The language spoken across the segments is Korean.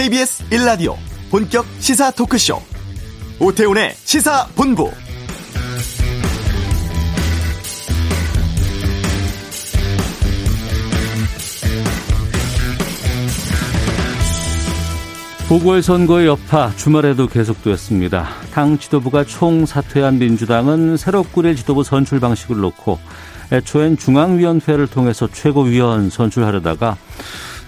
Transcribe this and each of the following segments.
KBS 1라디오 본격 시사 토크쇼 오태훈의 시사본부 보궐선거의 여파 주말에도 계속되었습니다. 당 지도부가 총 사퇴한 민주당은 새로 꾸릴 지도부 선출 방식을 놓고 애초엔 중앙위원회를 통해서 최고위원 선출하려다가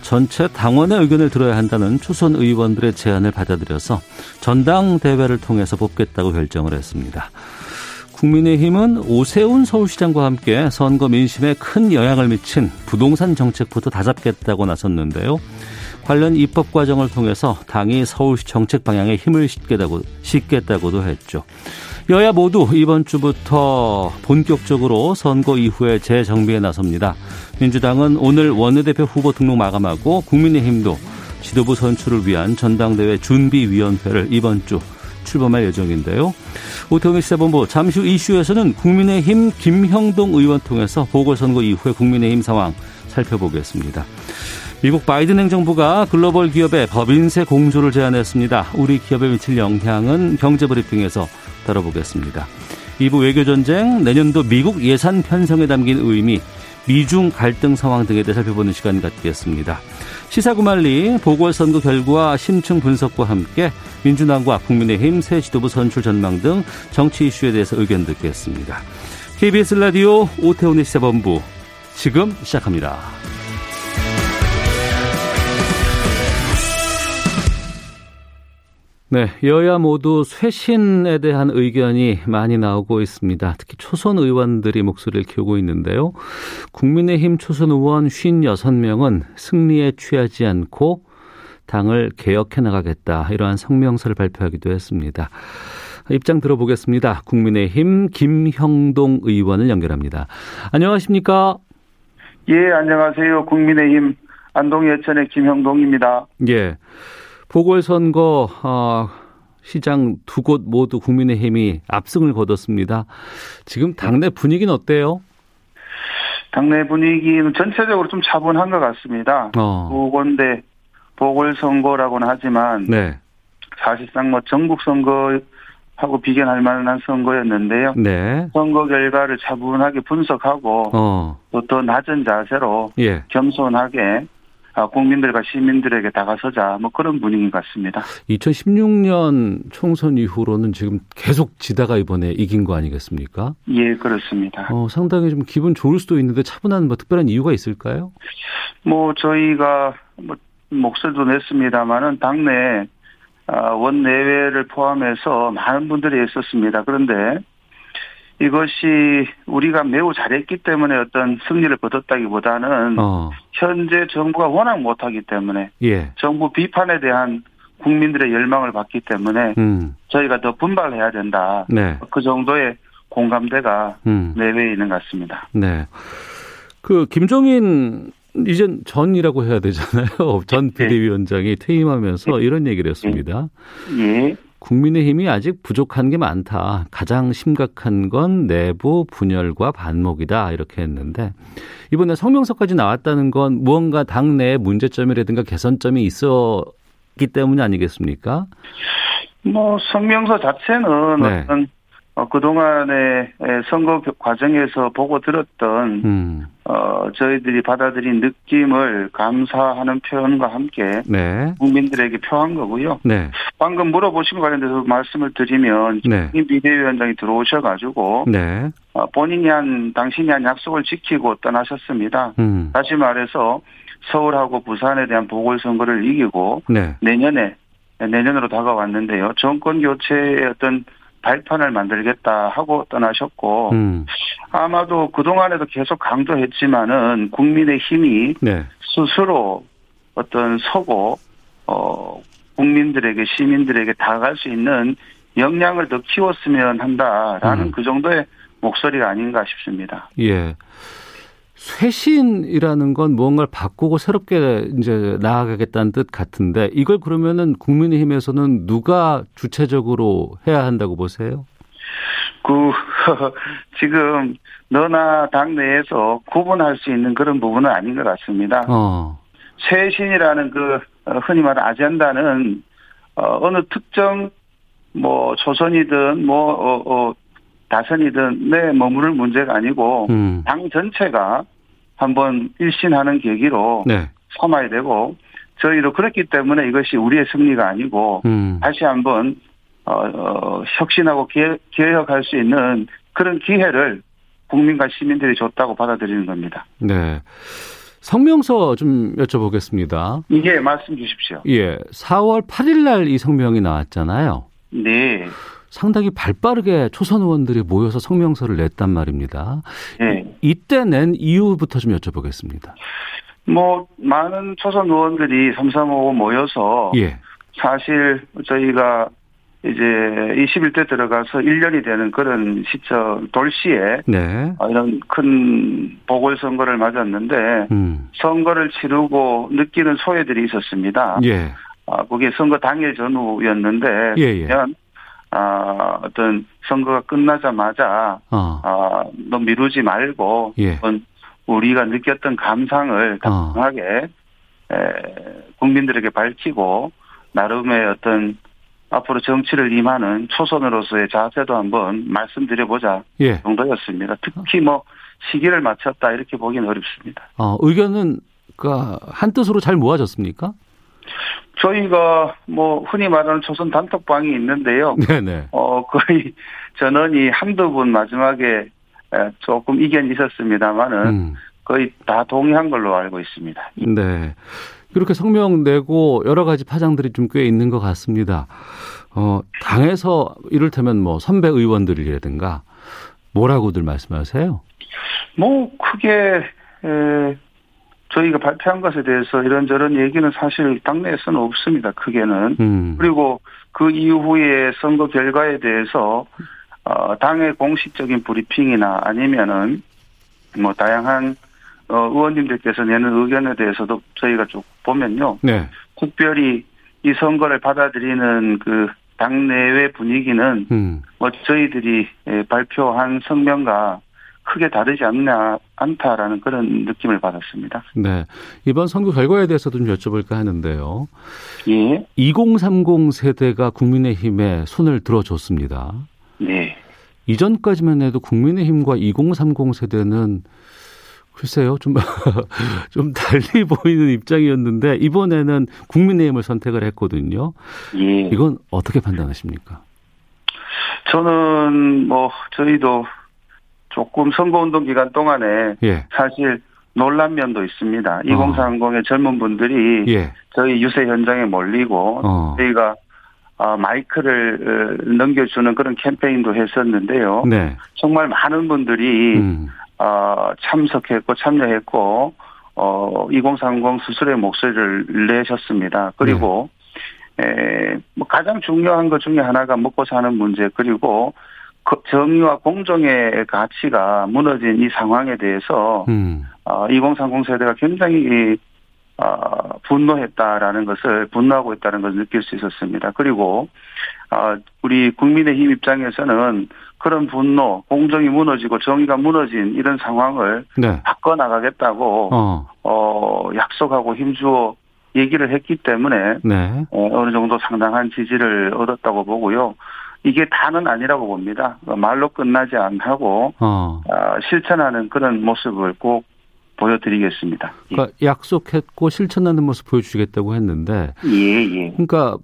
전체 당원의 의견을 들어야 한다는 초선 의원들의 제안을 받아들여서 전당대회를 통해서 뽑겠다고 결정을 했습니다. 국민의힘은 오세훈 서울시장과 함께 선거 민심에 큰 영향을 미친 부동산 정책부터 다잡겠다고 나섰는데요. 관련 입법 과정을 통해서 당이 서울시 정책 방향에 힘을 싣겠다고, 싣겠다고도 했죠. 여야 모두 이번 주부터 본격적으로 선거 이후에 재정비에 나섭니다. 민주당은 오늘 원내대표 후보 등록 마감하고 국민의힘도 지도부 선출을 위한 전당대회 준비위원회를 이번 주 출범할 예정인데요. 오태훈 시사본부 잠시 후 이슈에서는 국민의힘 김형동 의원 통해서 보궐선거 이후의 국민의힘 상황 살펴보겠습니다. 미국 바이든 행정부가 글로벌 기업의 법인세 공조를 제안했습니다. 우리 기업에 미칠 영향은 경제브리핑에서 다뤄보겠습니다. 2부 외교전쟁, 내년도 미국 예산 편성에 담긴 의미, 미중 갈등 상황 등에 대해 살펴보는 시간 갖겠습니다. 시사구말리 보궐선거 결과 심층 분석과 함께 민주당과 국민의힘 새 지도부 선출 전망 등 정치 이슈에 대해서 의견 듣겠습니다. KBS 라디오 오태훈의 시사본부 지금 시작합니다. 네, 여야 모두 쇄신에 대한 의견이 많이 나오고 있습니다. 특히 초선 의원들이 목소리를 키우고 있는데요. 국민의힘 초선 의원 56명은 승리에 취하지 않고 당을 개혁해 나가겠다. 이러한 성명서를 발표하기도 했습니다. 입장 들어보겠습니다. 국민의힘 김형동 의원을 연결합니다. 안녕하십니까? 예, 안녕하세요. 국민의힘 안동 예천의 김형동입니다. 예. 보궐선거 어, 시장 두 곳 모두 국민의힘이 압승을 거뒀습니다. 지금 당내 분위기는 어때요? 당내 분위기는 전체적으로 좀 차분한 것 같습니다. 어. 두 군데 보궐선거라고는 하지만 네. 사실상 뭐 전국 선거 하고 비견할 만한 선거였는데요. 네. 선거 결과를 차분하게 분석하고 어. 또더 낮은 자세로 예. 겸손하게 아, 국민들과 시민들에게 다가서자 뭐 그런 분위기 같습니다. 2016년 총선 이후로는 지금 계속 지다가 이번에 이긴 거 아니겠습니까? 예, 그렇습니다. 어, 상당히 좀 기분 좋을 수도 있는데 차분한 뭐 특별한 이유가 있을까요? 뭐 저희가 뭐 목소리도 냈습니다마는 당내 아, 원내외를 포함해서 많은 분들이 있었습니다. 그런데 이것이 우리가 매우 잘했기 때문에 어떤 승리를 거뒀다기보다는 어. 현재 정부가 워낙 못하기 때문에 예. 정부 비판에 대한 국민들의 열망을 받기 때문에 음. 저희가 더 분발해야 된다. 네. 그 정도의 공감대가 음. 내외에 있는 것 같습니다. 네. 그 김종인 이젠 전이라고 해야 되잖아요. 전 네. 비대위원장이 퇴임하면서 네. 이런 얘기를 했습니다. 예. 국민의힘이 아직 부족한 게 많다. 가장 심각한 건 내부 분열과 반목이다. 이렇게 했는데 이번에 성명서까지 나왔다는 건 무언가 당내에 문제점이라든가 개선점이 있었기 때문이 아니겠습니까? 뭐 성명서 자체는 네. 어, 그동안의 선거 과정에서 보고 들었던, 음. 어, 저희들이 받아들인 느낌을 감사하는 표현과 함께 네. 국민들에게 표한 거고요. 네. 방금 물어보신 것 관련돼서 말씀을 드리면, 네. 비대위원장이 들어오셔가지고, 네. 어, 본인이 한, 당신이 한 약속을 지키고 떠나셨습니다. 음. 다시 말해서 서울하고 부산에 대한 보궐선거를 이기고, 네. 내년에, 내년으로 다가왔는데요. 정권 교체의 어떤 발판을 만들겠다 하고 떠나셨고 음. 아마도 그동안에도 계속 강조했지만은 국민의 힘이 네. 스스로 어떤 서고 어 국민들에게 시민들에게 다가갈 수 있는 역량을 더 키웠으면 한다라는 음. 그 정도의 목소리가 아닌가 싶습니다. 예. 쇄신이라는 건 무언가를 바꾸고 새롭게 이제 나아가겠다는 뜻 같은데 이걸 그러면은 국민의힘에서는 누가 주체적으로 해야 한다고 보세요? 그 지금 너나 당 내에서 구분할 수 있는 그런 부분은 아닌 것 같습니다. 어. 쇄신이라는 그 어, 흔히 말하는 아젠다는 어, 어느 특정 뭐 초선이든 뭐 어, 어, 다선이든 내 머무를 문제가 아니고 음. 당 전체가 한번 일신하는 계기로 네. 삼아야 되고 저희도 그렇기 때문에 이것이 우리의 승리가 아니고 음. 다시 한번 어, 어, 혁신하고 개, 개혁할 수 있는 그런 기회를 국민과 시민들이 줬다고 받아들이는 겁니다. 네. 성명서 좀 여쭤보겠습니다. 이게 말씀 주십시오. 예. 4월 8일 날 이 성명이 나왔잖아요. 네. 상당히 발빠르게 초선 의원들이 모여서 성명서를 냈단 말입니다. 네. 이때 낸 이유부터 좀 여쭤보겠습니다. 뭐 많은 초선 의원들이 335 모여서 예. 사실 저희가 이제 21대 들어가서 1년이 되는 그런 시점 돌시에 네. 어, 이런 큰 보궐선거를 맞았는데 음. 선거를 치르고 느끼는 소외들이 있었습니다. 예. 아, 그게 선거 당일 전후였는데 예, 예. 아, 어떤 선거가 끝나자마자 어. 아, 너 미루지 말고 예. 우리가 느꼈던 감상을 당당하게 어. 에, 국민들에게 밝히고 나름의 어떤 앞으로 정치를 임하는 초선으로서의 자세도 한번 말씀드려보자 예. 정도였습니다. 특히 뭐 시기를 맞췄다 이렇게 보기는 어렵습니다. 어, 의견은 그한 뜻으로 잘 모아졌습니까? 저희가 뭐 흔히 말하는 초선 단톡방이 있는데요. 네네. 어 거의 전원이 한두 분 마지막에 조금 이견이 있었습니다만은 음. 거의 다 동의한 걸로 알고 있습니다. 네. 그렇게 성명 내고 여러 가지 파장들이 좀 꽤 있는 것 같습니다. 어, 당에서 이를테면 뭐 선배 의원들이라든가 뭐라고들 말씀하세요? 뭐 크게 에, 저희가 발표한 것에 대해서 이런저런 얘기는 사실 당내에서는 없습니다. 크게는. 음. 그리고 그 이후에 선거 결과에 대해서 어, 당의 공식적인 브리핑이나 아니면은 뭐 다양한 어, 의원님들께서 내는 의견에 대해서도 저희가 쭉 보면요. 네. 특별히 이 선거를 받아들이는 그 당내외 분위기는 음. 뭐 저희들이 예, 발표한 성명과 크게 다르지 않나 않다라는 그런 느낌을 받았습니다. 네. 이번 선거 결과에 대해서도 좀 여쭤볼까 하는데요. 예. 2030 세대가 국민의힘에 손을 들어줬습니다. 네. 이전까지만 해도 국민의힘과 2030 세대는 글쎄요, 좀, 좀 달리 보이는 입장이었는데, 이번에는 국민의힘을 선택을 했거든요. 예. 이건 어떻게 판단하십니까? 저는 뭐, 저희도 조금 선거운동 기간 동안에 예. 사실 놀란 면도 있습니다. 어. 2030의 젊은 분들이 예. 저희 유세 현장에 몰리고, 어. 저희가 어, 마이크를 어, 넘겨주는 그런 캠페인도 했었는데요. 네. 정말 많은 분들이 음. 어, 참석했고 참여했고 어, 2030 수술의 목소리를 내셨습니다. 그리고 네. 에, 뭐 가장 중요한 것 중에 하나가 먹고 사는 문제 그리고 그 정의와 공정의 가치가 무너진 이 상황에 대해서 음. 어, 2030 세대가 굉장히 어, 분노했다라는 것을 분노하고 있다는 것을 느낄 수 있었습니다. 그리고 어, 우리 국민의힘 입장에서는 그런 분노, 공정이 무너지고 정의가 무너진 이런 상황을 네. 바꿔 나가겠다고 어. 어. 약속하고 힘주어 얘기를 했기 때문에 네. 어, 어느 정도 상당한 지지를 얻었다고 보고요. 이게 다는 아니라고 봅니다. 말로 끝나지 않고 어. 어, 실천하는 그런 모습을 꼭 보여드리겠습니다. 그러니까 약속했고 실천하는 모습 보여주겠다고 했는데, 예, 예. 그러니까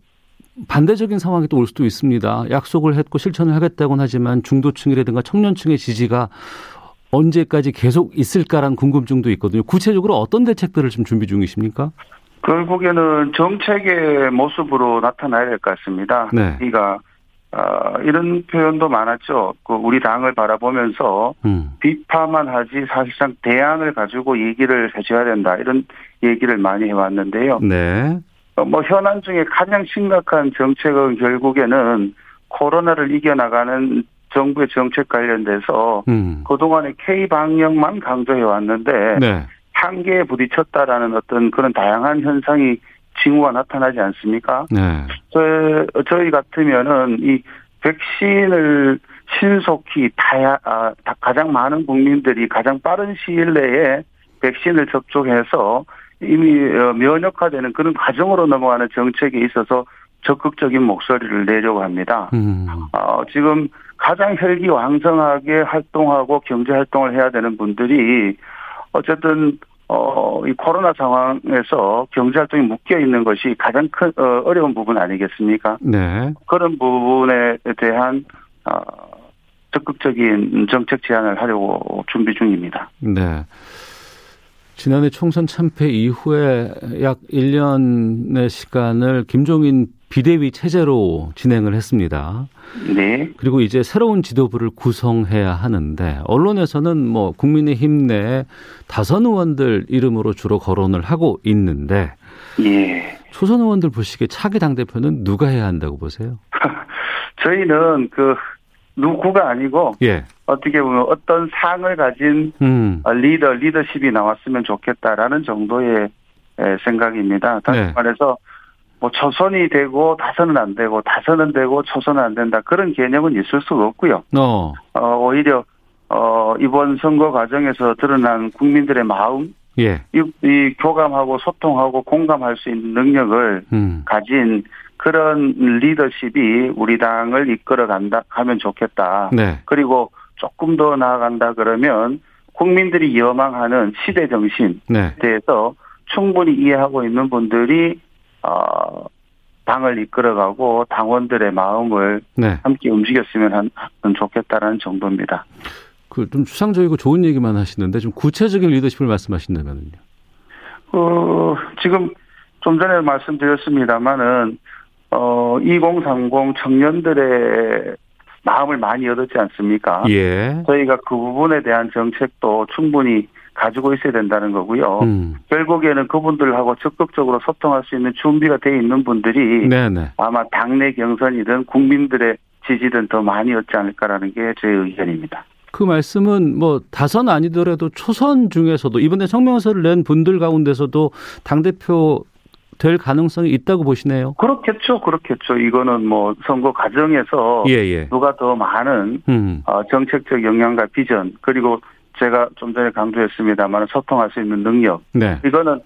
반대적인 상황이 또 올 수도 있습니다. 약속을 했고 실천을 하겠다고는 하지만 중도층이라든가 청년층의 지지가 언제까지 계속 있을까라는 궁금증도 있거든요. 구체적으로 어떤 대책들을 지금 준비 중이십니까? 결국에는 정책의 모습으로 나타나야 될 것 같습니다. 네. 우리가 어, 이런 표현도 많았죠. 그 우리 당을 바라보면서 음. 비판만 하지 사실상 대안을 가지고 얘기를 해줘야 된다 이런 얘기를 많이 해왔는데요. 네. 어, 뭐 현안 중에 가장 심각한 정책은 결국에는 코로나를 이겨나가는 정부의 정책 관련돼서 음. 그동안에 K 방역만 강조해 왔는데 네. 한계에 부딪혔다라는 어떤 그런 다양한 현상이 징후가 나타나지 않습니까? 네. 저, 저희 같으면은 이 백신을 신속히 다야, 아, 가장 많은 국민들이 가장 빠른 시일 내에 백신을 접종해서 이미 어, 면역화되는 그런 과정으로 넘어가는 정책에 있어서 적극적인 목소리를 내려고 합니다. 음. 어, 지금 가장 혈기왕성하게 활동하고 경제 활동을 해야 되는 분들이 어쨌든 어, 이 코로나 상황에서 경제 활동이 묶여 있는 것이 가장 큰 어, 어려운 부분 아니겠습니까? 네. 그런 부분에 대한 어, 적극적인 정책 제안을 하려고 준비 중입니다. 네. 지난해 총선 참패 이후에 약 1년의 시간을 김종인 비대위 체제로 진행을 했습니다. 네. 그리고 이제 새로운 지도부를 구성해야 하는데 언론에서는 뭐 국민의힘 내 다선 의원들 이름으로 주로 거론을 하고 있는데 예. 초선 의원들 보시기에 차기 당 대표는 누가 해야 한다고 보세요? 저희는 그 누구가 아니고 예. 어떻게 보면 어떤 상을 가진 음. 리더 리더십이 나왔으면 좋겠다라는 정도의 생각입니다. 다시 네. 말해서 뭐 초선이 되고 다선은 안 되고 다선은 되고 초선은 안 된다 그런 개념은 있을 수가 없고요. 어. 어 오히려 어 이번 선거 과정에서 드러난 국민들의 마음 예. 이, 이 교감하고 소통하고 공감할 수 있는 능력을 음. 가진 그런 리더십이 우리 당을 이끌어 간다 하면 좋겠다. 네. 그리고 조금 더 나아간다 그러면 국민들이 여망하는 시대 정신에 네. 대해서 충분히 이해하고 있는 분들이 어 당을 이끌어가고 당원들의 마음을 네. 함께 움직였으면 하면 좋겠다라는 정도입니다. 그 좀 추상적이고 좋은 얘기만 하시는데 좀 구체적인 리더십을 말씀하신다면요. 어 지금 좀 전에 말씀드렸습니다마는 어, 2030 청년들의 마음을 많이 얻었지 않습니까? 예. 저희가 그 부분에 대한 정책도 충분히 가지고 있어야 된다는 거고요. 음. 결국에는 그분들하고 적극적으로 소통할 수 있는 준비가 돼 있는 분들이 네네. 아마 당내 경선이든 국민들의 지지든 더 많이 얻지 않을까라는 게 제 의견입니다. 그 말씀은 뭐 다선 아니더라도 초선 중에서도 이번에 성명서를 낸 분들 가운데서도 당 대표 될 가능성이 있다고 보시네요. 그렇겠죠, 그렇겠죠. 이거는 뭐 선거 과정에서 예, 예. 누가 더 많은 음. 어, 정책적 역량과 비전 그리고 제가 좀 전에 강조했습니다만 소통할 수 있는 능력. 네. 이거는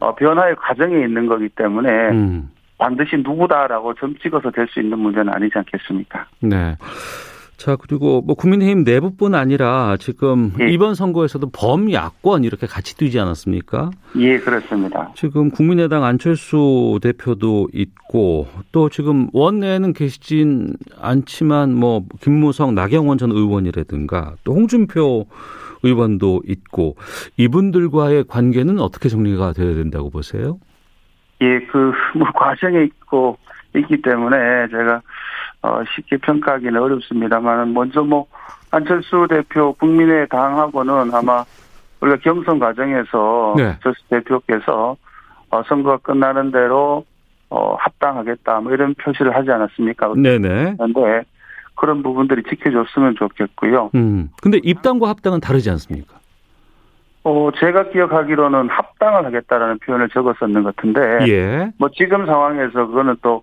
어, 변화의 과정에 있는 거기 때문에 음. 반드시 누구다라고 점 찍어서 될 수 있는 문제는 아니지 않겠습니까? 네. 자, 그리고 뭐 국민의힘 내부뿐 아니라 지금 예. 이번 선거에서도 범야권 이렇게 같이 뛰지 않았습니까? 예, 그렇습니다. 지금 국민의당 안철수 대표도 있고 또 지금 원내에는 계시진 않지만 뭐 김무성, 나경원 전 의원이라든가 또 홍준표 의원도 있고 이분들과의 관계는 어떻게 정리가 되어야 된다고 보세요? 예, 그 뭐 과정에 있고 있기 때문에 제가 어, 쉽게 평가하기는 어렵습니다만 먼저 뭐 안철수 대표 국민의 당하고는 아마 우리가 경선 과정에서 네. 안철수 대표께서 어, 선거가 끝나는 대로 어, 합당하겠다 뭐 이런 표시를 하지 않았습니까? 네네. 그런데 그런 부분들이 지켜줬으면 좋겠고요. 음. 근데 입당과 합당은 다르지 않습니까? 어, 제가 기억하기로는 합당을 하겠다라는 표현을 적었었는 것 같은데, 예. 뭐 지금 상황에서 그거는 또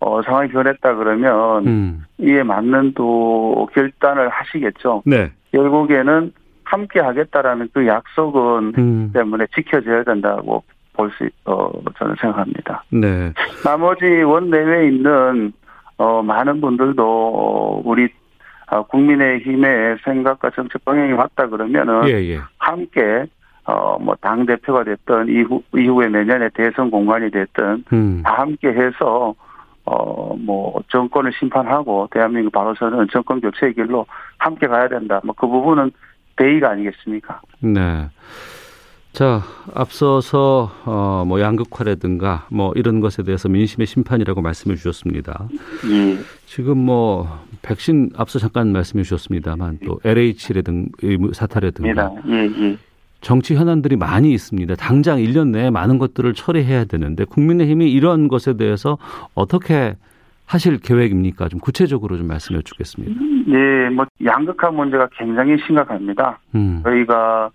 어, 상황이 변했다 그러면 음. 이에 맞는 또 결단을 하시겠죠. 네. 결국에는 함께 하겠다라는 그 약속은 음. 때문에 지켜져야 된다고 볼 수, 어, 저는 생각합니다. 네. 나머지 원내외에 있는, 어, 많은 분들도 우리 어, 국민의힘의 생각과 정책 방향이 맞다 그러면은 예, 예. 함께 어뭐 당 대표가 됐든 이후 이후에 내년에 대선 공간이 됐든 음. 다 함께 해서 어, 뭐, 정권을 심판하고, 대한민국 바로서는 정권 교체의 길로 함께 가야 된다. 뭐, 그 부분은 대의가 아니겠습니까? 네. 자, 앞서서, 어, 뭐, 양극화라든가, 뭐, 이런 것에 대해서 민심의 심판이라고 말씀해 주셨습니다. 예. 지금 뭐, 백신 앞서 잠깐 말씀해 주셨습니다만, 또 LH라든가, 사태라든가. 예, 예. 정치 현안들이 많이 있습니다. 당장 1년 내에 많은 것들을 처리해야 되는데 국민의힘이 이런 것에 대해서 어떻게 하실 계획입니까? 좀 구체적으로 좀 말씀해 주겠습니다. 네, 뭐 양극화 문제가 굉장히 심각합니다. 음. 저희가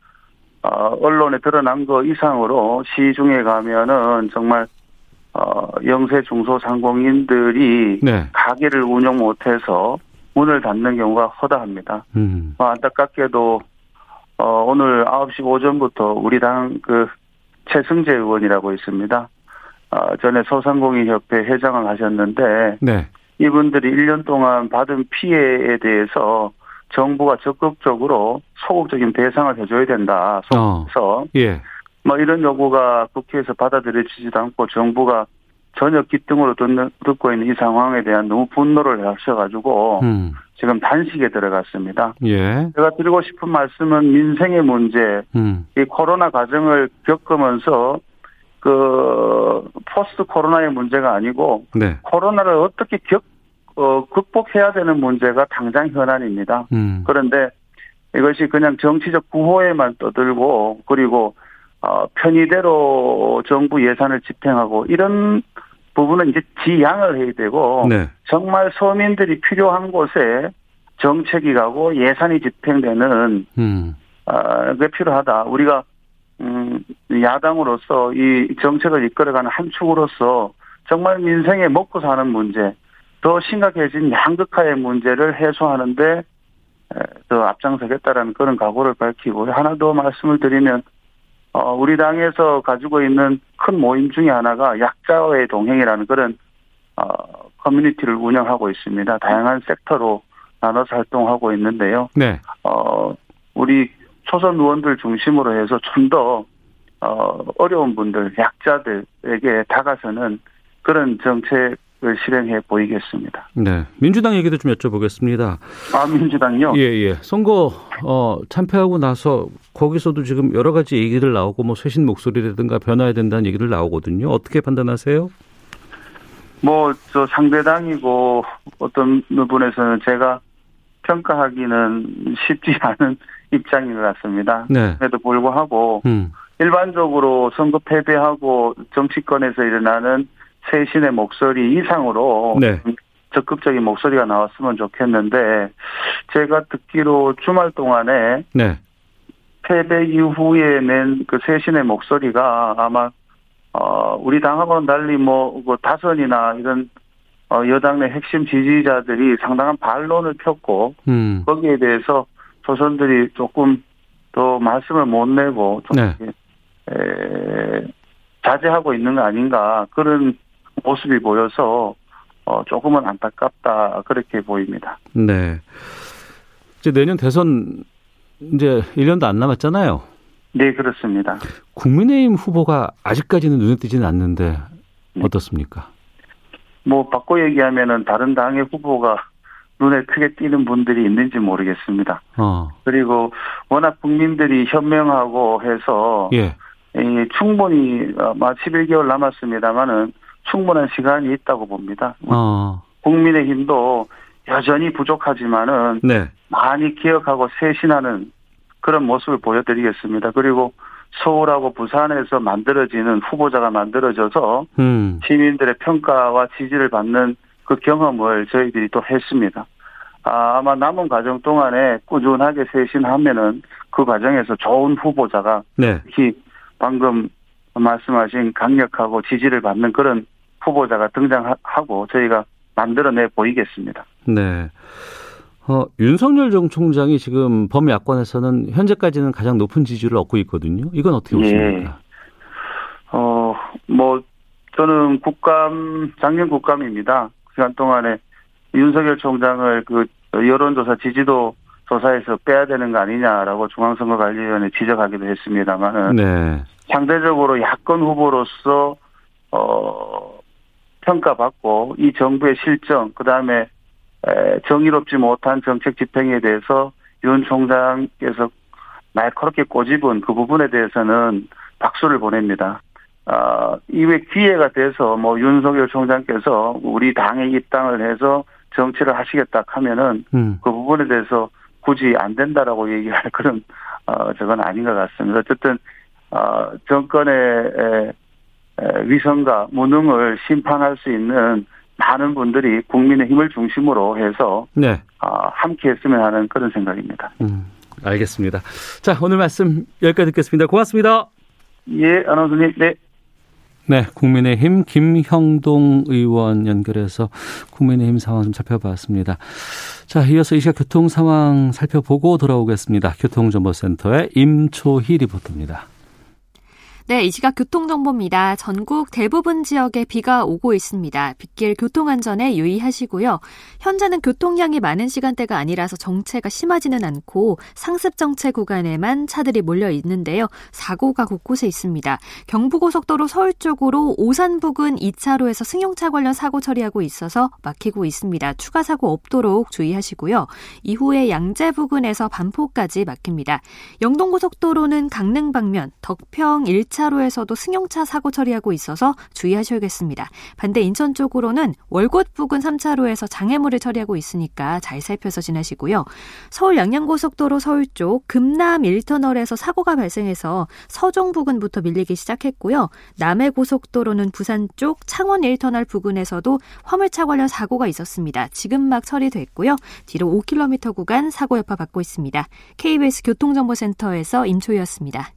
어, 언론에 드러난 거 이상으로 시중에 가면은 정말 어, 영세 중소 상공인들이 네. 가게를 운영 못해서 문을 닫는 경우가 허다합니다. 음. 어, 안타깝게도 어, 오늘 9시 오전부터 우리 당 그 최승재 의원이라고 있습니다. 어, 전에 소상공인협회 회장을 하셨는데 네. 이분들이 1년 동안 받은 피해에 대해서 정부가 적극적으로 소극적인 배상을 해줘야 된다. 소에서 어. 예. 뭐 이런 요구가 국회에서 받아들여지지도 않고 정부가 전혀 기등으로 듣는, 듣고 있는 이 상황에 대한 너무 분노를 하셔가지고 음. 지금 단식에 들어갔습니다. 예. 제가 드리고 싶은 말씀은 민생의 문제, 음. 이 코로나 과정을 겪으면서 그 포스트 코로나의 문제가 아니고 네. 코로나를 어떻게 겪 어, 극복해야 되는 문제가 당장 현안입니다. 음. 그런데 이것이 그냥 정치적 구호에만 떠들고 그리고 어, 편의대로 정부 예산을 집행하고 이런 부분은 이제 지양을 해야 되고 네. 정말 서민들이 필요한 곳에 정책이 가고 예산이 집행되는 음. 어, 게 필요하다. 우리가 음, 야당으로서 이 정책을 이끌어가는 한 축으로서 정말 민생에 먹고 사는 문제, 더 심각해진 양극화의 문제를 해소하는데 더 앞장서겠다라는 그런 각오를 밝히고 하나 더 말씀을 드리면 어, 우리 당에서 가지고 있는 큰 모임 중에 하나가 약자의 동행이라는 그런 어, 커뮤니티를 운영하고 있습니다. 다양한 섹터로 나눠서 활동하고 있는데요. 네. 어, 우리 초선 의원들 중심으로 해서 좀 더 어, 어려운 분들, 약자들에게 다가서는 그런 정책을 실행해 보이겠습니다. 네. 민주당 얘기도 좀 여쭤보겠습니다. 아, 민주당요? 예, 예. 선거, 어, 참패하고 나서 거기서도 지금 여러 가지 얘기들 나오고 뭐 쇄신 목소리라든가 변화해야 된다는 얘기를 나오거든요. 어떻게 판단하세요? 뭐, 저 상대당이고 어떤 부분에서는 제가 평가하기는 쉽지 않은 입장인 것 같습니다. 네. 그래도 불구하고 음. 일반적으로 선거 패배하고 정치권에서 일어나는 쇄신의 목소리 이상으로 네. 적극적인 목소리가 나왔으면 좋겠는데 제가 듣기로 주말 동안에 네. 패배 이후에 낸그 쇄신의 목소리가 아마 어 우리 당하고는 달리 뭐그 다선이나 이런 어 여당 내 핵심 지지자들이 상당한 반론을 폈고 음. 거기에 대해서 조선들이 조금 더 말씀을 못 내고 좀 네. 에, 자제하고 있는 거 아닌가 그런 모습이 보여서 어, 조금은 안타깝다 그렇게 보입니다. 네. 이제 내년 대선 이제 1년도 안 남았잖아요. 네, 그렇습니다. 국민의힘 후보가 아직까지는 눈에 띄지는 않는데 네. 어떻습니까? 뭐 바꿔 얘기하면은 다른 당의 후보가 눈에 크게 띄는 분들이 있는지 모르겠습니다. 어. 그리고 워낙 국민들이 현명하고 해서 예. 충분히 아마 11개월 남았습니다만은 충분한 시간이 있다고 봅니다. 어. 국민의힘도 여전히 부족하지만은 네. 많이 기억하고 쇄신하는 그런 모습을 보여드리겠습니다. 그리고 서울하고 부산에서 만들어지는 후보자가 만들어져서 음. 시민들의 평가와 지지를 받는 그 경험을 저희들이 또 했습니다. 아, 아마 남은 과정 동안에 꾸준하게 쇄신하면은 그 과정에서 좋은 후보자가 네. 특히 방금 말씀하신 강력하고 지지를 받는 그런 후보자가 등장하고 저희가 만들어내 보이겠습니다. 네. 어, 윤석열 정 총장이 지금 범야권에서는 현재까지는 가장 높은 지지를 얻고 있거든요. 이건 어떻게 보십니까? 예. 어, 뭐, 저는 국감, 작년 국감입니다. 시간 동안에 윤석열 총장을 그 여론조사 지지도 조사에서 빼야 되는 거 아니냐라고 중앙선거관리위원회 지적하기도 했습니다만은 네. 상대적으로 야권 후보로서 어 평가받고 이 정부의 실정 그다음에 정의롭지 못한 정책 집행에 대해서 윤 총장께서 날카롭게 꼬집은 그 부분에 대해서는 박수를 보냅니다. 어, 이후에 기회가 돼서 뭐 윤석열 총장께서 우리 당에 입당을 해서 정치를 하시겠다 하면은 음. 그 부분에 대해서 굳이 안 된다라고 얘기할 그런 어 저건 아닌 것 같습니다. 어쨌든 어 정권의 위선과 무능을 심판할 수 있는 많은 분들이 국민의 힘을 중심으로 해서 네. 어, 함께 했으면 하는 그런 생각입니다. 음, 알겠습니다. 자, 오늘 말씀 여기까지 듣겠습니다. 고맙습니다. 예, 아나운서님. 네. 네, 국민의힘 김형동 의원 연결해서 국민의힘 상황 좀 살펴봤습니다. 자, 이어서 이 시각 교통 상황 살펴보고 돌아오겠습니다. 교통정보센터의 임초희 리포터입니다. 네, 이 시각 교통정보입니다. 전국 대부분 지역에 비가 오고 있습니다. 빗길 교통안전에 유의하시고요. 현재는 교통량이 많은 시간대가 아니라서 정체가 심하지는 않고 상습 정체 구간에만 차들이 몰려 있는데요. 사고가 곳곳에 있습니다. 경부고속도로 서울 쪽으로 오산 부근 2차로에서 승용차 관련 사고 처리하고 있어서 막히고 있습니다. 추가 사고 없도록 주의하시고요. 이후에 양재 부근에서 반포까지 막힙니다. 영동고속도로는 강릉 방면 덕평 1차 2차로에서도 승용차 사고 처리하고 있어서 주의하셔야겠습니다. 반대 인천 쪽으로는 월곶 부근 3차로에서 장애물을 처리하고 있으니까 잘 살펴서 지나시고요. 서울 양양고속도로 서울 쪽 금남 1터널에서 사고가 발생해서 서종 부근부터 밀리기 시작했고요. 남해고속도로는 부산 쪽 창원 1터널 부근에서도 화물차 관련 사고가 있었습니다. 지금 막 처리됐고요. 뒤로 5km 구간 사고 여파 받고 있습니다. KBS 교통정보센터에서 임초희였습니다.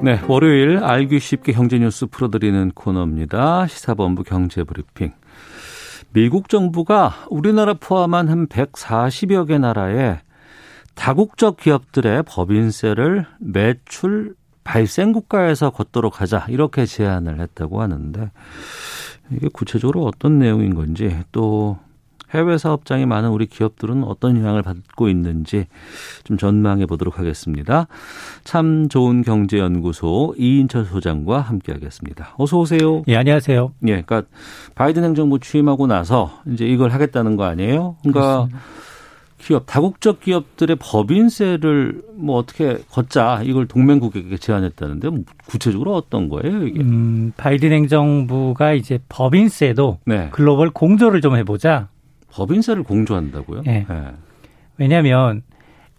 네, 월요일 알기 쉽게 경제 뉴스 풀어드리는 코너입니다. 시사본부 경제브리핑. 미국 정부가 우리나라 포함한 한 140여 개 나라에 다국적 기업들의 법인세를 매출 발생 국가에서 걷도록 하자 이렇게 제안을 했다고 하는데 이게 구체적으로 어떤 내용인 건지 또 해외 사업장이 많은 우리 기업들은 어떤 영향을 받고 있는지 좀 전망해 보도록 하겠습니다. 참 좋은 경제연구소 이인철 소장과 함께 하겠습니다. 어서 오세요. 예, 안녕하세요. 예, 그러니까 바이든 행정부 취임하고 나서 이제 이걸 하겠다는 거 아니에요? 그러니까 그렇습니다. 기업 다국적 기업들의 법인세를 뭐 어떻게 걷자 이걸 동맹국에게 제안했다는데 뭐 구체적으로 어떤 거예요 이게? 음, 바이든 행정부가 이제 법인세도 네. 글로벌 공조를 좀 해보자 법인세를 공조한다고요? 네. 네. 왜냐하면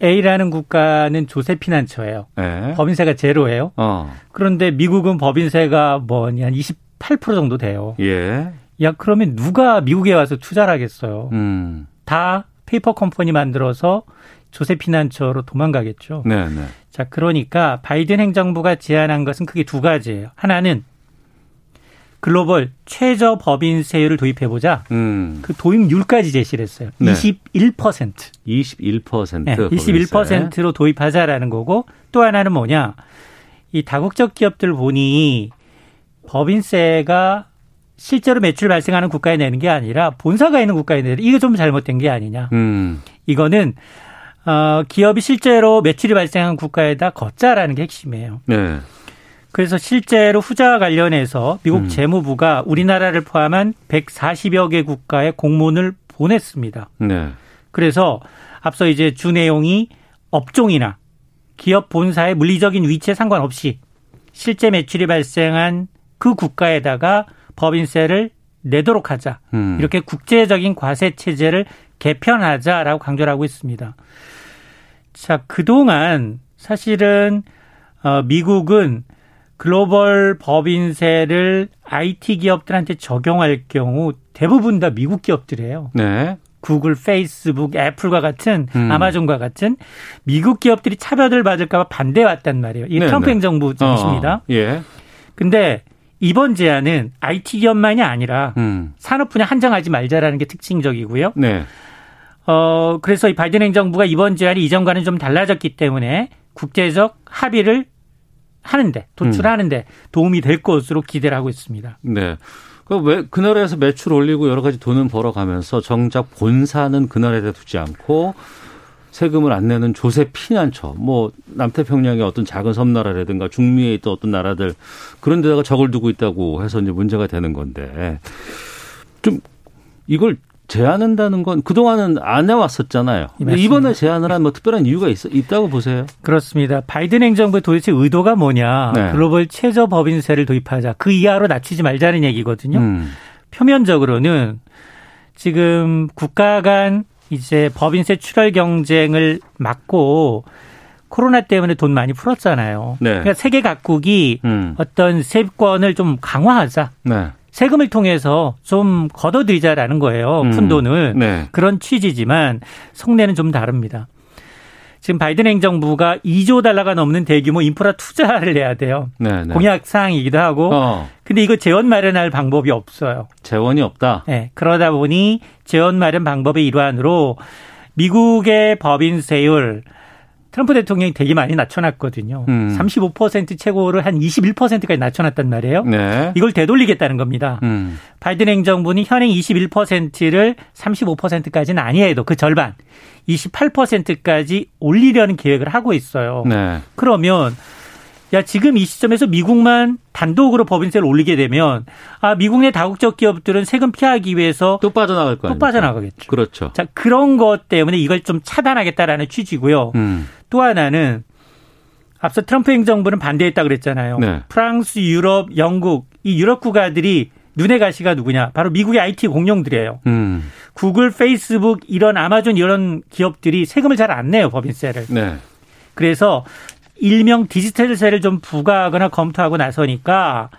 A라는 국가는 조세 피난처예요. 네. 법인세가 제로예요. 어. 그런데 미국은 법인세가 뭐한 28% 정도 돼요. 예. 야 그러면 누가 미국에 와서 투자를 하겠어요? 음. 다 페이퍼 컴퍼니 만들어서 조세 피난처로 도망가겠죠. 네, 네. 자, 그러니까 바이든 행정부가 제안한 것은 크게 두 가지예요. 하나는 글로벌 최저 법인세율을 도입해보자. 음. 그 도입률까지 제시를 했어요. 네. 21%. 21%. 네, 21%로 도입하자라는 거고 또 하나는 뭐냐. 이 다국적 기업들 보니 법인세가 실제로 매출 발생하는 국가에 내는 게 아니라 본사가 있는 국가에 내는 이게 좀 잘못된 게 아니냐. 음. 이거는 어, 기업이 실제로 매출이 발생한 국가에다 걷자라는 게 핵심이에요. 네. 그래서 실제로 후자와 관련해서 미국 음. 재무부가 우리나라를 포함한 140여 개 국가에 공문을 보냈습니다. 네. 그래서 앞서 이제 주 내용이 업종이나 기업 본사의 물리적인 위치에 상관없이 실제 매출이 발생한 그 국가에다가 법인세를 내도록 하자. 음. 이렇게 국제적인 과세 체제를 개편하자라고 강조를 하고 있습니다. 자, 그동안 사실은 어 미국은 글로벌 법인세를 IT 기업들한테 적용할 경우 대부분 다 미국 기업들이에요. 네. 구글, 페이스북, 애플과 같은 음. 아마존과 같은 미국 기업들이 차별을 받을까봐 반대 왔단 말이에요. 이게 네, 트럼프 네. 행정부 정입니다. 어, 예. 근데 이번 제안은 IT 기업만이 아니라 음. 산업 분야 한정하지 말자라는 게 특징적이고요. 네. 어, 그래서 이 바이든 행정부가 이번 제안이 이전과는 좀 달라졌기 때문에 국제적 합의를 하는데 도출하는데 음. 도움이 될 것으로 기대를 하고 있습니다. 네. 그왜 그 나라에서 매출 올리고 여러 가지 돈은 벌어가면서 정작 본사는 그 나라에다 두지 않고 세금을 안 내는 조세 피난처, 뭐 남태평양의 어떤 작은 섬나라라든가 중미에 있던 어떤 나라들 그런 데다가 적을 두고 있다고 해서 이제 문제가 되는 건데 좀 이걸 제안한다는 건 그동안은 안 해왔었잖아요. 이번에 제안을 한 뭐 특별한 이유가 있, 있다고 보세요? 그렇습니다. 바이든 행정부의 도대체 의도가 뭐냐. 네. 글로벌 최저 법인세를 도입하자. 그 이하로 낮추지 말자는 얘기거든요. 음. 표면적으로는 지금 국가 간 이제 법인세 출혈 경쟁을 막고 코로나 때문에 돈 많이 풀었잖아요. 네. 그러니까 세계 각국이 음. 어떤 세권을 좀 강화하자. 네. 세금을 통해서 좀 걷어들이자라는 거예요. 푼 음. 돈을. 네. 그런 취지지만 속내는 좀 다릅니다. 지금 바이든 행정부가 2조 달러가 넘는 대규모 인프라 투자를 해야 돼요. 네, 네. 공약 사항이기도 하고. 어. 근데 이거 재원 마련할 방법이 없어요. 재원이 없다. 네. 그러다 보니 재원 마련 방법의 일환으로 미국의 법인 세율 트럼프 대통령이 되게 많이 낮춰놨거든요. 음. 35% 최고를 한 21%까지 낮춰놨단 말이에요. 네. 이걸 되돌리겠다는 겁니다. 음. 바이든 행정부는 현행 21%를 35%까지는 아니해도 그 절반 28%까지 올리려는 계획을 하고 있어요. 네. 그러면 야 지금 이 시점에서 미국만 단독으로 법인세를 올리게 되면 아 미국 내 다국적 기업들은 세금 피하기 위해서 또 빠져나갈 거예요. 또 빠져나가겠죠. 그렇죠. 자 그런 것 때문에 이걸 좀 차단하겠다라는 취지고요. 음. 또 하나는 앞서 트럼프 행정부는 반대했다 그랬잖아요. 네. 프랑스, 유럽, 영국 이 유럽 국가들이 눈에 가시가 누구냐? 바로 미국의 IT 공룡들이에요. 음. 구글, 페이스북 이런 아마존 이런 기업들이 세금을 잘 안 내요 법인세를. 네. 그래서 일명 디지털세를 좀 부과하거나 검토하고 나서니까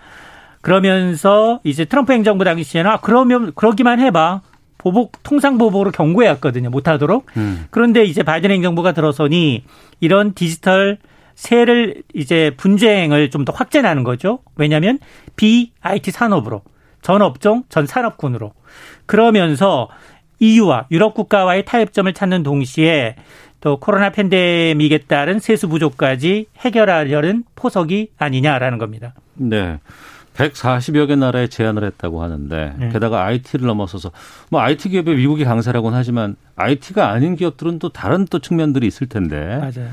그러면서 이제 트럼프 행정부 당시에는 아 그러면 그러기만 해봐. 보복 통상 보복으로 경고해왔거든요. 못하도록. 음. 그런데 이제 바이든 행정부가 들어서니 이런 디지털 세를 이제 분쟁을 좀 더 확대하는 거죠. 왜냐하면 비IT 산업으로 전 업종 전 산업군으로 그러면서 EU와 유럽 국가와의 타협점을 찾는 동시에 또 코로나 팬데믹에 따른 세수 부족까지 해결하려는 포석이 아니냐라는 겁니다. 네. 140여 개 나라에 제안을 했다고 하는데 네. 게다가 IT를 넘어서서 뭐 IT 기업의 미국이 강세라고는 하지만 IT가 아닌 기업들은 또 다른 또 측면들이 있을 텐데 맞아요.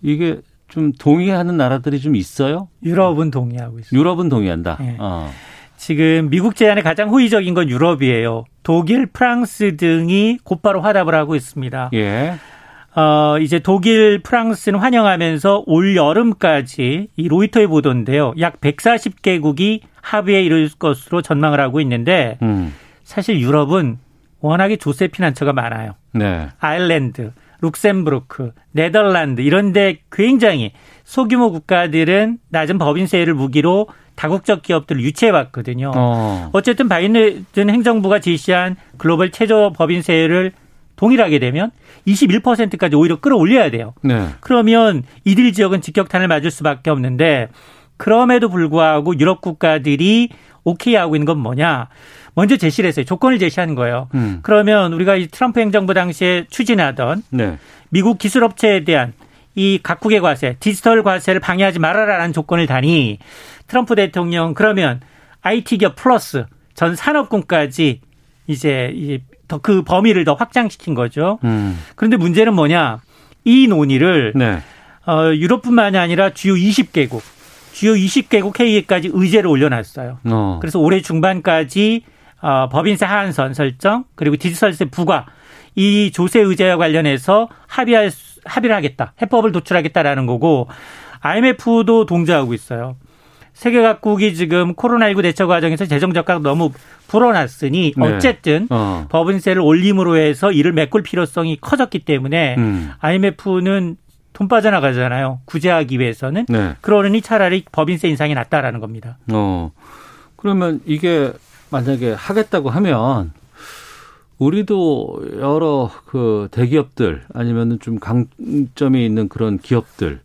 이게 좀 동의하는 나라들이 좀 있어요? 유럽은 동의하고 있어요. 유럽은 동의한다. 네. 어. 지금 미국 제안에 가장 호의적인 건 유럽이에요. 독일, 프랑스 등이 곧바로 화답을 하고 있습니다. 예. 어, 이제 독일, 프랑스는 환영하면서 올 여름까지 이 로이터의 보도인데요. 약 140개국이 합의에 이를 것으로 전망을 하고 있는데 음. 사실 유럽은 워낙에 조세 피난처가 많아요. 네. 아일랜드, 룩셈부르크, 네덜란드 이런데 굉장히 소규모 국가들은 낮은 법인세를 무기로 다국적 기업들을 유치해 왔거든요. 어. 어쨌든 바이든 행정부가 제시한 글로벌 최저 법인세를 동일하게 되면 21%까지 오히려 끌어올려야 돼요. 네. 그러면 이들 지역은 직격탄을 맞을 수밖에 없는데 그럼에도 불구하고 유럽 국가들이 오케이 하고 있는 건 뭐냐? 먼저 제시를 했어요. 조건을 제시하는 거예요. 음. 그러면 우리가 이 트럼프 행정부 당시에 추진하던 네. 미국 기술업체에 대한 이 각국의 과세, 디지털 과세를 방해하지 말아라라는 조건을 다니 트럼프 대통령 그러면 IT 기업 플러스 전 산업군까지 이제 그 범위를 더 확장시킨 거죠. 음. 그런데 문제는 뭐냐? 이 논의를 네. 어, 유럽뿐만이 아니라 주요 20개국, 주요 20개국 회의까지 의제를 올려놨어요. 어. 그래서 올해 중반까지 어, 법인세 하한선 설정 그리고 디지털세 부과 이 조세 의제와 관련해서 합의할 합의를 하겠다, 해법을 도출하겠다라는 거고 IMF도 동조하고 있어요. 세계 각국이 지금 코로나19 대처 과정에서 재정 적각 너무 불어났으니 네. 어쨌든 어. 법인세를 올림으로 해서 이를 메꿀 필요성이 커졌기 때문에 음. IMF는 돈 빠져나가잖아요. 구제하기 위해서는. 네. 그러니 차라리 법인세 인상이 낫다라는 겁니다. 어. 그러면 이게 만약에 하겠다고 하면 우리도 여러 그 대기업들 아니면은 좀 강점이 있는 그런 기업들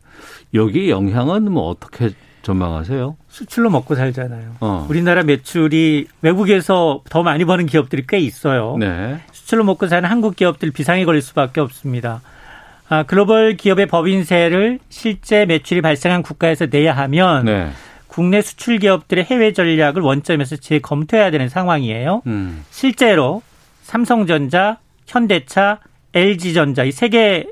여기 영향은 뭐 어떻게 전망하세요? 수출로 먹고 살잖아요. 어. 우리나라 매출이 외국에서 더 많이 버는 기업들이 꽤 있어요. 네. 수출로 먹고 사는 한국 기업들 비상에 걸릴 수밖에 없습니다. 아, 글로벌 기업의 법인세를 실제 매출이 발생한 국가에서 내야 하면 네. 국내 수출 기업들의 해외 전략을 원점에서 재검토해야 되는 상황이에요. 음. 실제로 삼성전자, 현대차, LG전자 이 세 개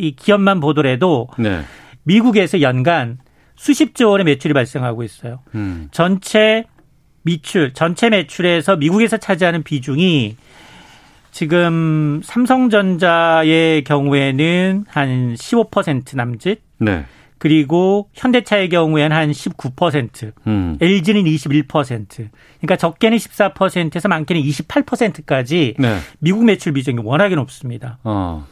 이 기업만 보더라도 네. 미국에서 연간 수십조 원의 매출이 발생하고 있어요. 음. 전체 미출, 전체 매출에서 미국에서 차지하는 비중이 지금 삼성전자의 경우에는 한 15% 남짓. 네. 그리고 현대차의 경우에는 한 19%, 음. LG는 21%. 그러니까 적게는 14%에서 많게는 28%까지 네. 미국 매출 비중이 워낙에 높습니다. 어.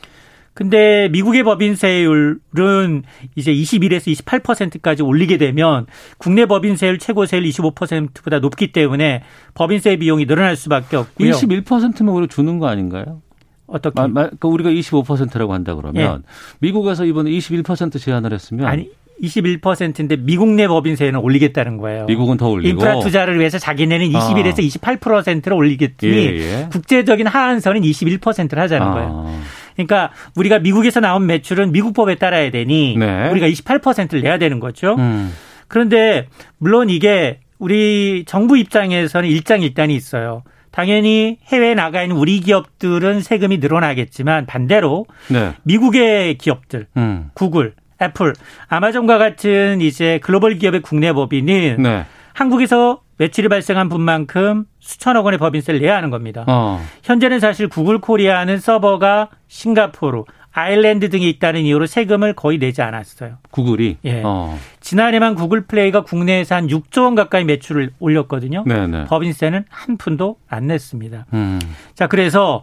근데 미국의 법인세율은 이제 21에서 28%까지 올리게 되면 국내 법인세율 최고세율 25%보다 높기 때문에 법인세 비용이 늘어날 수밖에 없고요. 21%면 우리 주는 거 아닌가요? 어떻게? 마, 마, 그러니까 우리가 25%라고 한다 그러면 예. 미국에서 이번에 21% 제한을 했으면 아니 21%인데 미국 내 법인세는 올리겠다는 거예요. 미국은 더 올리고 인프라 투자를 위해서 자기네는 21에서 아. 28%를 올리겠더니 예, 예. 국제적인 하한선은 21%를 하자는 아. 거예요. 그러니까 우리가 미국에서 나온 매출은 미국 법에 따라야 되니 네. 우리가 28%를 내야 되는 거죠. 음. 그런데 물론 이게 우리 정부 입장에서는 일장일단이 있어요. 당연히 해외에 나가 있는 우리 기업들은 세금이 늘어나겠지만 반대로 네. 미국의 기업들, 음. 구글, 애플, 아마존과 같은 이제 글로벌 기업의 국내 법인은 네. 한국에서 매출이 발생한 분만큼 수천억 원의 법인세를 내야 하는 겁니다. 어. 현재는 사실 구글 코리아는 서버가 싱가포르, 아일랜드 등에 있다는 이유로 세금을 거의 내지 않았어요. 구글이? 예. 어. 지난해만 구글 플레이가 국내에서 한 6조 원 가까이 매출을 올렸거든요. 네네. 법인세는 한 푼도 안 냈습니다. 음. 자, 그래서 어,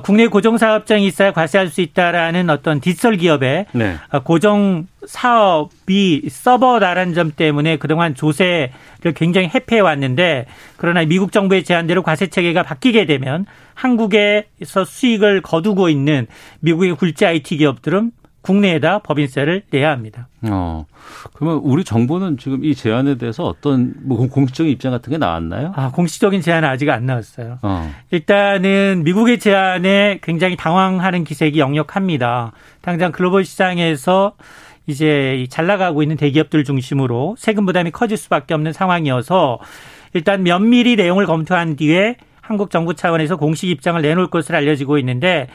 국내 고정 사업장이 있어야 과세할 수 있다라는 어떤 디지털 기업의 네. 어, 고정 사업이 서버다라는 점 때문에 그동안 조세를 굉장히 해패해 왔는데 그러나 미국 정부의 제안대로 과세 체계가 바뀌게 되면 한국에서 수익을 거두고 있는 미국의 굴지 IT 기업들은 국내에다 법인세를 내야 합니다. 어. 그러면 우리 정부는 지금 이 제안에 대해서 어떤 뭐 공식적인 입장 같은 게 나왔나요? 아, 공식적인 제안은 아직 안 나왔어요. 어. 일단은 미국의 제안에 굉장히 당황하는 기색이 역력합니다. 당장 글로벌 시장에서 이제 잘 나가고 있는 대기업들 중심으로 세금 부담이 커질 수밖에 없는 상황이어서 일단 면밀히 내용을 검토한 뒤에 한국 정부 차원에서 공식 입장을 내놓을 것으로 알려지고 있는데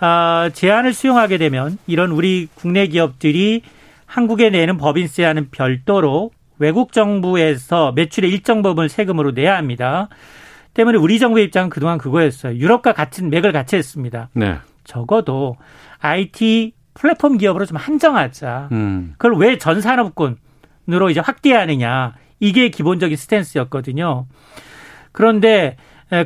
아, 제한을 수용하게 되면 이런 우리 국내 기업들이 한국에 내는 법인세와는 별도로 외국 정부에서 매출의 일정 부분을 세금으로 내야 합니다. 때문에 우리 정부의 입장은 그동안 그거였어요. 유럽과 같은 맥을 같이 했습니다. 네. 적어도 IT 플랫폼 기업으로 좀 한정하자. 음. 그걸 왜 전 산업군으로 이제 확대하느냐. 이게 기본적인 스탠스였거든요. 그런데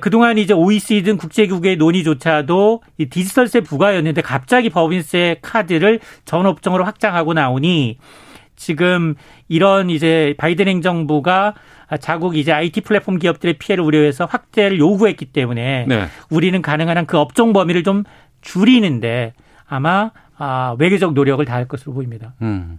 그동안 이제 OECD 등 국제기구의 논의조차도 이 디지털세 부과였는데 갑자기 법인세 카드를 전 업종으로 확장하고 나오니 지금 이런 이제 바이든 행정부가 자국 이제 IT 플랫폼 기업들의 피해를 우려해서 확대를 요구했기 때문에 네. 우리는 가능한 한 그 업종 범위를 좀 줄이는데 아마 아, 외교적 노력을 다할 것으로 보입니다. 음.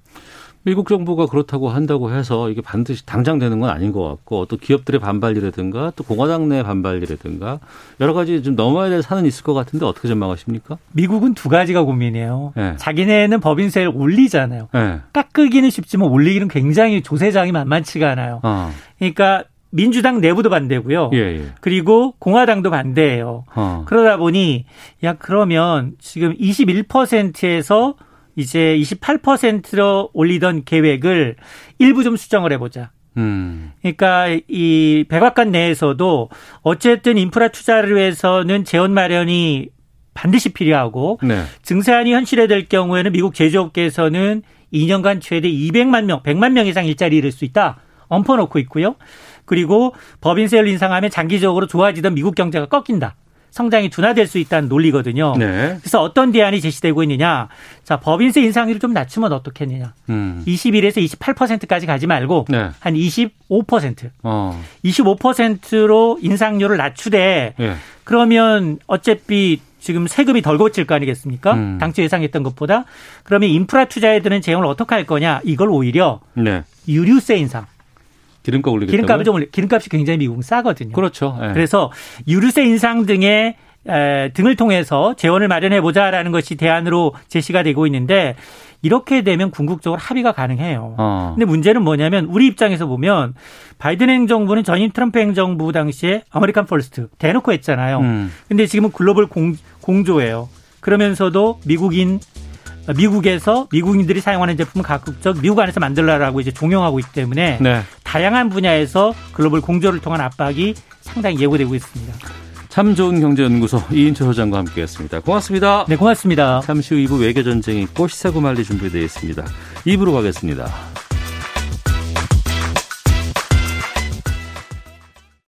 미국 정부가 그렇다고 한다고 해서 이게 반드시 당장 되는 건 아닌 것 같고 또 기업들의 반발이라든가 또 공화당 내 반발이라든가 여러 가지 좀 넘어야 될 산은 있을 것 같은데 어떻게 전망하십니까? 미국은 두 가지가 고민이에요. 네. 자기네는 법인세를 올리잖아요. 네. 깎기는 쉽지만 올리기는 굉장히 조세장이 만만치가 않아요. 어. 그러니까 민주당 내부도 반대고요. 예, 예. 그리고 공화당도 반대예요. 어. 그러다 보니 야 그러면 지금 21%에서 이제 28%로 올리던 계획을 일부 좀 수정을 해보자. 음. 그러니까 이 백악관 내에서도 어쨌든 인프라 투자를 위해서는 재원 마련이 반드시 필요하고 네. 증세안이 현실화될 경우에는 미국 제조업계에서는 2년간 최대 200만 명, 100만 명 이상 일자리 잃을 수 있다. 엎어놓고 있고요. 그리고 법인세를 인상하면 장기적으로 좋아지던 미국 경제가 꺾인다. 성장이 둔화될 수 있다는 논리거든요. 네. 그래서 어떤 대안이 제시되고 있느냐. 자, 법인세 인상률을 좀 낮추면 어떻겠느냐. 음. 21에서 28%까지 가지 말고 네. 한 25%. 어. 25%로 인상률을 낮추되 네. 그러면 어차피 지금 세금이 덜 고칠 거 아니겠습니까? 음. 당초 예상했던 것보다. 그러면 인프라 투자에 드는 재원을 어떻게 할 거냐. 이걸 오히려 네. 유류세 인상. 기름값 올리겠다. 기름값을 좀 올리. 기름값이 굉장히 미국은 싸거든요. 그렇죠. 네. 그래서 유류세 인상 등의 에, 등을 통해서 재원을 마련해 보자라는 것이 대안으로 제시가 되고 있는데 이렇게 되면 궁극적으로 합의가 가능해요. 어. 근데 문제는 뭐냐면 우리 입장에서 보면 바이든 행정부는 전임 트럼프 행정부 당시에 American First 대놓고 했잖아요. 음. 근데 지금은 글로벌 공, 공조예요. 그러면서도 미국인 미국에서 미국인들이 사용하는 제품을 가급적 미국 안에서 만들라라고 이제 종용하고 있기 때문에 네. 다양한 분야에서 글로벌 공조를 통한 압박이 상당히 예고되고 있습니다. 참 좋은 경제연구소 이인철 소장과 함께했습니다. 고맙습니다. 네, 고맙습니다. 잠시 후 2부 외교전쟁이 있고 시사구말리 준비되어 있습니다. 2부로 가겠습니다.